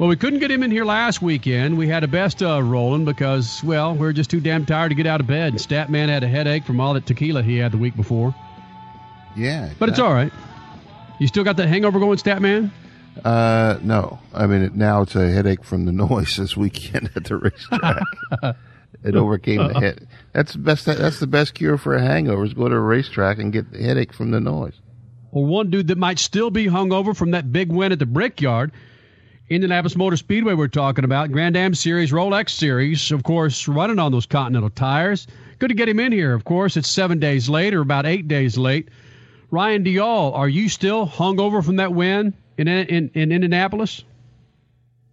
Well, we couldn't get him in here last weekend. We had a best of rolling because, well, we are just too damn tired to get out of bed. And Statman had a headache from all that tequila he had the week before. Yeah. But it's all right. You still got that hangover going, Statman? Uh, no. I mean, it, now it's a headache from the noise this weekend at the racetrack. it overcame the head. That's the best. That's the best cure for a hangover is go to a racetrack and get the headache from the noise. Well, one dude that might still be hungover from that big win at the Brickyard Indianapolis Motor Speedway we're talking about, Grand Am Series, Rolex Series, of course, running on those Continental tires. Good to get him in here. Of course, it's seven days late or about eight days late. Ryan Dalziel, are you still hungover from that win in in, in Indianapolis?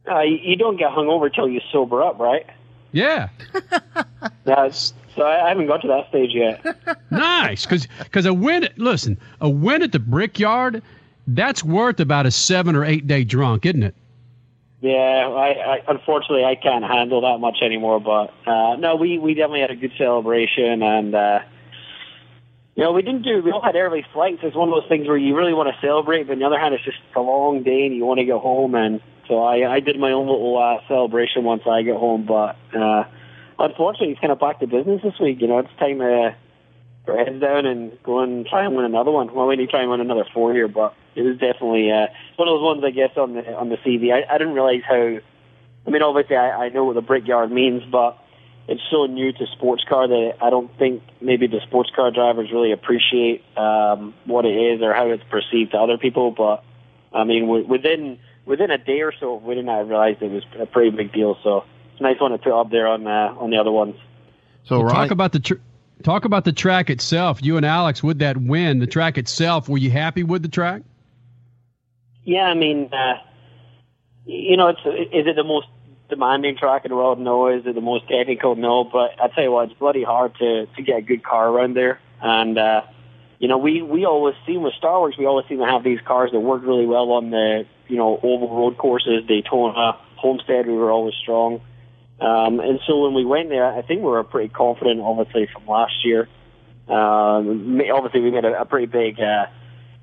Uh, you don't get hungover till you sober up, right? Yeah. That's so I haven't got to that stage yet. nice, because because a win. Listen, a win at the Brickyard, that's worth about a seven or eight day drunk, isn't it? Yeah, I, I unfortunately I can't handle that much anymore. But uh, no, we we definitely had a good celebration, and uh, you know we didn't do. We all had early flights. It's one of those things where you really want to celebrate, but on the other hand, it's just a long day, and you want to get home. And so I I did my own little uh, celebration once I get home. But uh, unfortunately, it's kind of back to business this week. You know, it's time to our heads down and go and try and win another one. Well, we need to try and win another four here, but it was definitely uh, one of those ones, I guess, on the on the CV. I, I didn't realize how. I mean, obviously, I, I know what the brickyard means, but it's so new to sports car that I don't think maybe the sports car drivers really appreciate um, what it is or how it's perceived to other people. But I mean, within within a day or so of winning, I realized it was a pretty big deal. So it's a nice one to put up there on uh, on the other ones. So well, talk about the. Tr- talk about the track itself. You and Alex with that win, the track itself. Were you happy with the track? Yeah, I mean, uh, you know, it's is it the most demanding track in the world? No. Is it the most technical? No. But I tell you what, it's bloody hard to to get a good car around there. And uh, you know, we we always seem with Starworks, we always seem to have these cars that work really well on the you know oval road courses, Daytona, Homestead. We were always strong. Um, and so when we went there, I think we were pretty confident, obviously from last year. Um, obviously, we made a, a pretty big uh,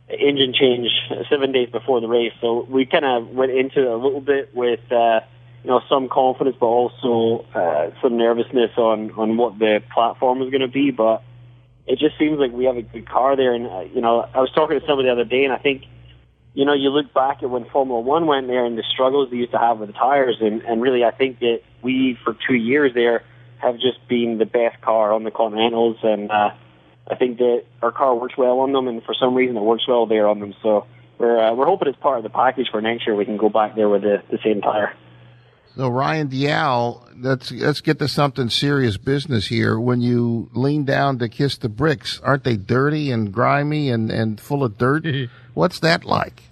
engine change seven days before the race. So we kind of went into it a little bit with, uh, you know, some confidence, but also uh, some nervousness on on what the platform was going to be. But it just seems like we have a good car there. And uh, you know, I was talking to somebody the other day, and I think, you know, you look back at when Formula One went there and the struggles they used to have with the tires, and and really, I think that we for two years there have just been the best car on the Continentals and. uh I think that our car works well on them, and for some reason it works well there on them. So we're uh, we're hoping it's part of the package for next year. We can go back there with the, the same tire. So Ryan Dalziel, let's let's get to something serious business here. When you lean down to kiss the bricks, aren't they dirty and grimy and, and full of dirt? What's that like?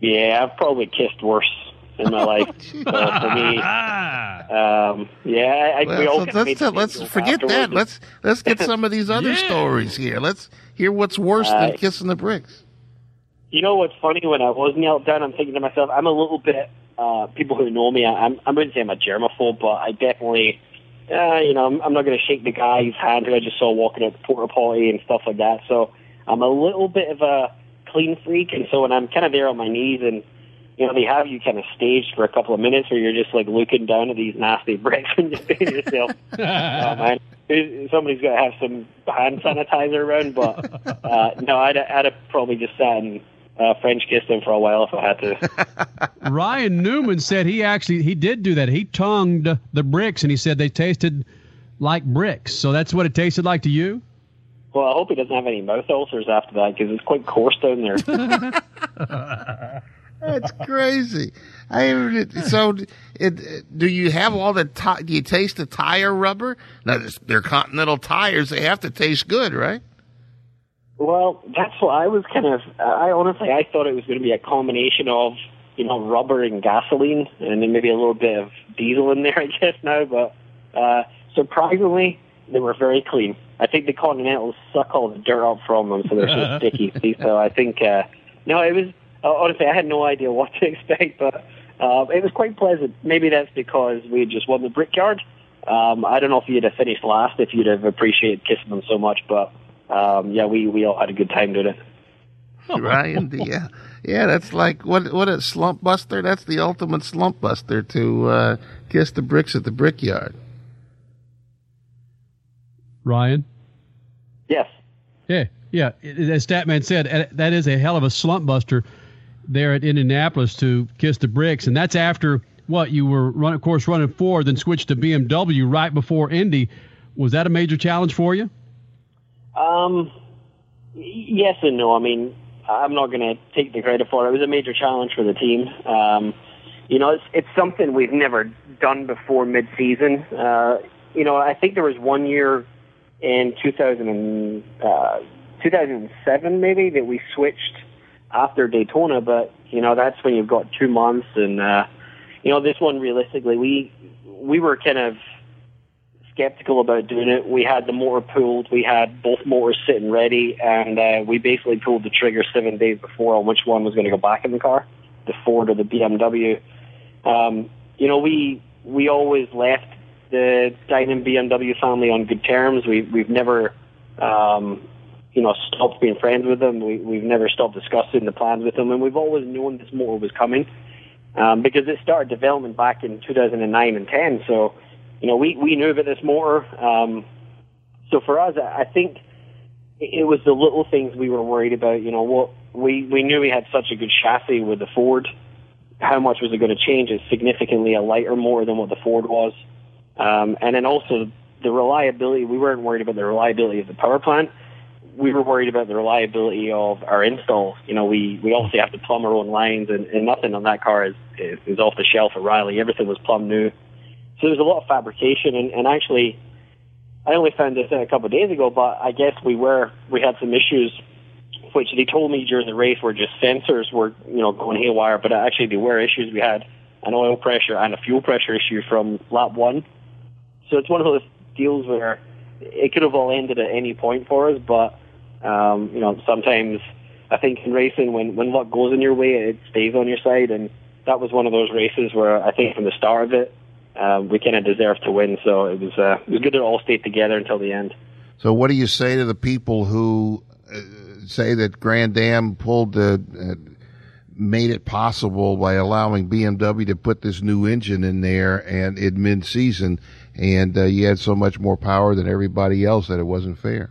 Yeah, I've probably kissed worse in my life. so for me, um, yeah, I, well, we all so let's let's forget that. Let's let's get some of these other yeah. stories here. Let's hear what's worse uh, than kissing the bricks. You know what's funny? When I was knelt down, I'm thinking to myself, I'm a little bit. Uh, people who know me, I'm I wouldn't say I'm a germaphobe, but I definitely. Uh, you know, I'm, I'm not going to shake the guy's hand who I just saw walking out the porta potty and stuff like that. So I'm a little bit of a clean freak, and so when I'm kind of there on my knees and you know, they have you kind of staged for a couple of minutes where you're just like looking down at these nasty bricks and just thinking yourself, oh man, somebody's got to have some hand sanitizer around. But uh, no, I'd, I'd have probably just sat and uh, French kissed him for a while if I had to. Ryan Newman said he actually he did do that. He tongued the bricks and he said they tasted like bricks. So that's what it tasted like to you. Well, I hope he doesn't have any mouth ulcers after that because it's quite coarse down there. That's crazy. I so it, do you have all the do you taste the tire rubber? Now they're Continental tires; they have to taste good, right? Well, that's what I was kind of. I honestly I thought it was going to be a combination of you know rubber and gasoline, and then maybe a little bit of diesel in there. I guess now, but uh, surprisingly, they were very clean. I think the Continentals suck all the dirt up from them, so they're so sticky. So I think uh, no, it was uh, honestly, I had no idea what to expect, but uh, it was quite pleasant. Maybe that's because we just won the Brickyard. Um, I don't know if you'd have finished last if you'd have appreciated kissing them so much, but um, yeah, we, we all had a good time doing it. Ryan, yeah, yeah, that's like what what a slump buster. That's the ultimate slump buster to uh, kiss the bricks at the brickyard. Ryan. Yes. Yeah, yeah. As Statman said, that is a hell of a slump buster there at Indianapolis to kiss the bricks, and that's after what you were run, of course, running Ford, then switched to BMW right before Indy. Was that a major challenge for you? Um, yes and no. I mean, I'm not going to take the credit for it. It was a major challenge for the team. Um, you know, it's it's something we've never done before mid-season. Uh, you know, I think there was one year in 2000 and, uh, 2007 maybe that we switched after Daytona, but you know that's when you've got two months, and uh, you know this one realistically we we were kind of skeptical about doing it. We had the motor pulled, we had both motors sitting ready, and uh, we basically pulled the trigger seven days before on which one was going to go back in the car, the Ford or the BMW. Um, you know, we we always left the Dinan BMW family on good terms. We we've never um, you know stopped being friends with them. We we've never stopped discussing the plans with them, and we've always known this motor was coming um, because it started development back in 2009 and 10. So you know, we, we knew about this motor. Um, so for us, I think it was the little things we were worried about. You know, what we, we knew we had such a good chassis with the Ford. How much was it going to change? It's significantly a lighter motor than what the Ford was. Um, and then also the reliability. We weren't worried about the reliability of the power plant. We were worried about the reliability of our install. You know, we, we obviously have to plumb our own lines, and, and nothing on that car is, is, is off the shelf at Riley. Everything was plumb new. So there's a lot of fabrication, and, and actually, I only found this out a couple of days ago, but I guess we were we had some issues, which they told me during the race were just sensors were you know going haywire, but actually there were issues. We had an oil pressure and a fuel pressure issue from lap one. So it's one of those deals where it could have all ended at any point for us, but um, you know sometimes I think in racing when when luck goes in your way, it stays on your side, and that was one of those races where I think from the start of it um, we kind of deserved to win. So it was uh, it was good to all stay together until the end. So what do you say to the people who uh, say that Grand Am pulled the uh, made it possible by allowing BMW to put this new engine in there and in mid season, and uh, you had so much more power than everybody else that it wasn't fair.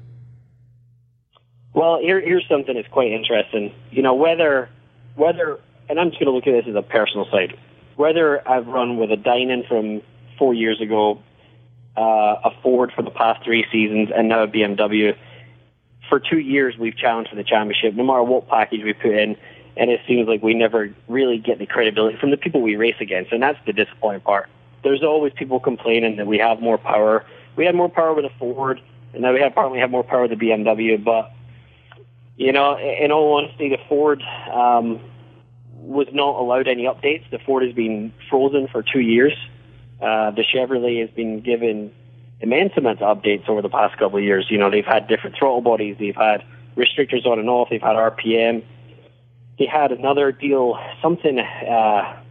Well, here, here's something that's quite interesting. You know, whether whether, and I'm just going to look at this as a personal side whether I've run with a Dinan from four years ago, uh, a Ford for the past three seasons, and now a BMW, for two years we've challenged for the championship, no matter what package we put in, and it seems like we never really get the credibility from the people we race against, and that's the disappointing part. There's always people complaining that we have more power. We had more power with a Ford, and now we have apparently have more power with the BMW, but you know, in all honesty, the Ford um, was not allowed any updates. The Ford has been frozen for two years. Uh, the Chevrolet has been given immense amounts of updates over the past couple of years. You know, they've had different throttle bodies, they've had restrictors on and off, they've had RPM. They had another deal, something, uh,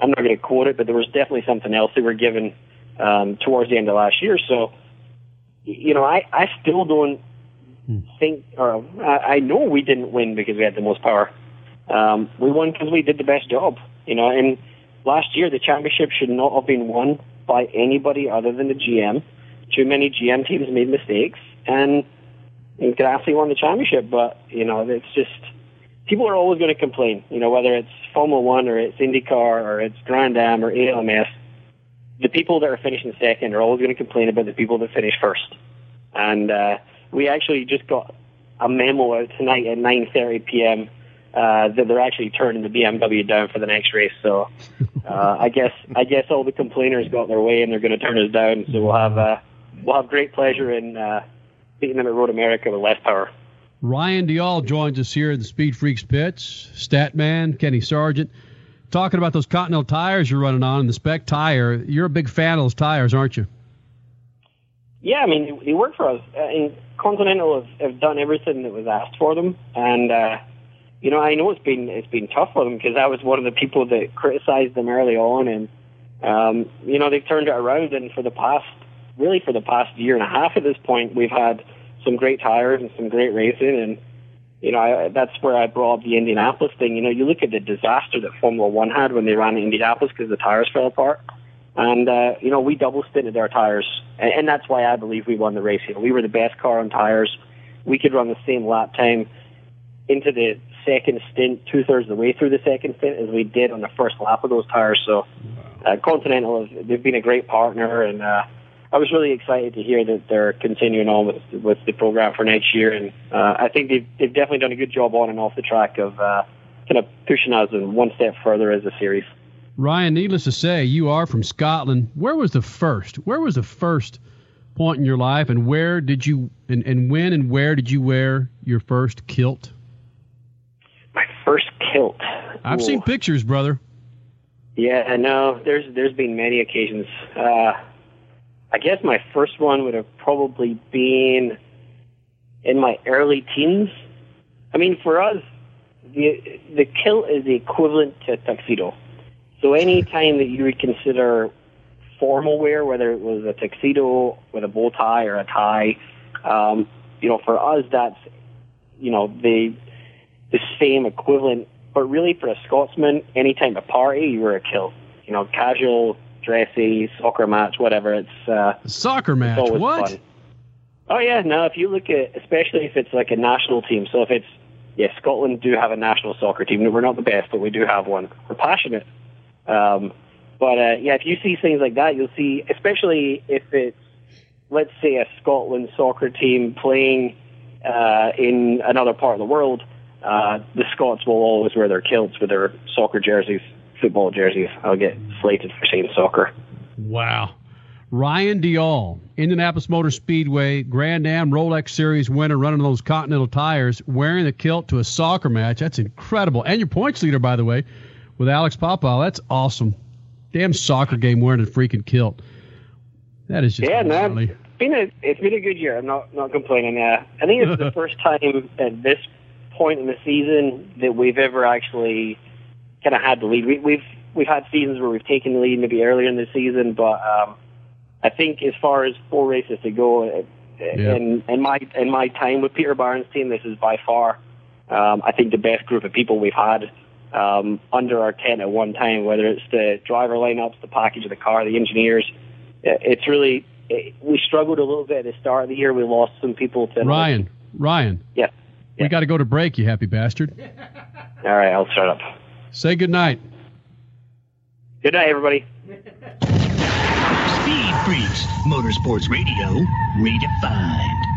I'm not going to quote it, but there was definitely something else they were given um, towards the end of last year. So, you know, I, I still don't hmm. think, or I, I know we didn't win because we had the most power. Um, we won because we did the best job, you know. And last year, the championship should not have been won by anybody other than the GM. Too many GM teams made mistakes, and, and Ganassi won the championship. But you know, it's just people are always going to complain. You know, whether it's Formula One or it's IndyCar or it's Grand Am or ALMS, the people that are finishing second are always going to complain about the people that finish first. And uh, we actually just got a memo out tonight at 9:30 p.m uh, that they're actually turning the BMW down for the next race. So uh, I guess I guess all the complainers got their way and they're going to turn us down. So we'll have uh, we'll have great pleasure in uh, beating them at Road America with less power. Ryan Dalziel joins us here in the Speed Freaks pits. Statman, Kenny Sargent, talking about those Continental tires you're running on and the spec tire. You're a big fan of those tires, aren't you? Yeah, I mean they work for us. Uh, and Continental have, have done everything that was asked for them, and uh, you know, I know it's been it's been tough for them because I was one of the people that criticized them early on, and um, you know they've turned it around. And for the past, really for the past year and a half at this point, we've had some great tires and some great racing, and you know, I, that's where I brought up the Indianapolis thing. You know, you look at the disaster that Formula One had when they ran in Indianapolis because the tires fell apart. And, uh, you know, we double stinted our tires. And, and that's why I believe we won the race. You know, we were the best car on tires. We could run the same lap time into the second stint, two thirds of the way through the second stint as we did on the first lap of those tires. So, uh, Continental, they've been a great partner and, uh, I was really excited to hear that they're continuing on with with the program for next year, and uh, I think they've they've definitely done a good job on and off the track of uh, kind of pushing us one step further as a series. Ryan, needless to say, you are from Scotland. Where was the first? Where was the first point in your life, and where did you and, and when and where did you wear your first kilt? My first kilt. I've seen pictures, brother. Yeah, no, there's there's been many occasions. Uh, I guess my first one would have probably been in my early teens. I mean, for us, the the kilt is the equivalent to a tuxedo. So any time that you would consider formal wear, whether it was a tuxedo with a bow tie or a tie, um, you know, for us that's you know the the same equivalent. But really, for a Scotsman, any time of party, you wear a kilt. You know, casual dressy, soccer match, whatever. It's uh, soccer match. It's what? Fun. Oh yeah, no. If you look at, especially if it's like a national team. So if it's yeah, Scotland do have a national soccer team. We're not the best, but we do have one. We're passionate. Um, but uh, yeah, if you see things like that, you'll see, especially if it's let's say a Scotland soccer team playing uh, in another part of the world. Uh, the Scots will always wear their kilts with their soccer jerseys football jerseys. I'll get slated for saying soccer. Wow. Ryan Dalziel, Indianapolis Motor Speedway, Grand Am Rolex Series winner, running those Continental tires, wearing the kilt to a soccer match. That's incredible. And your points leader, by the way, with Alex Popow. That's awesome. Damn soccer game wearing a freaking kilt. That is just yeah, man. It's been a it's been a good year. I'm not not complaining. Uh, I think it's the first time at this point in the season that we've ever actually kind of had the lead. We, we've we've had seasons where we've taken the lead maybe earlier in the season, but um, I think as far as four races to go, uh, yeah. in, in my in my time with Peter Baron's team, this is by far, um, I think, the best group of people we've had um, under our tent at one time. Whether it's the driver lineups, the package of the car, the engineers, it's really it, we struggled a little bit at the start of the year. We lost some people to Ryan. Ryan. Yeah. We got to go to break, you happy bastard. All right, I'll shut up. Say good night. Good night, everybody. Speed Freaks, Motorsports Radio, redefined.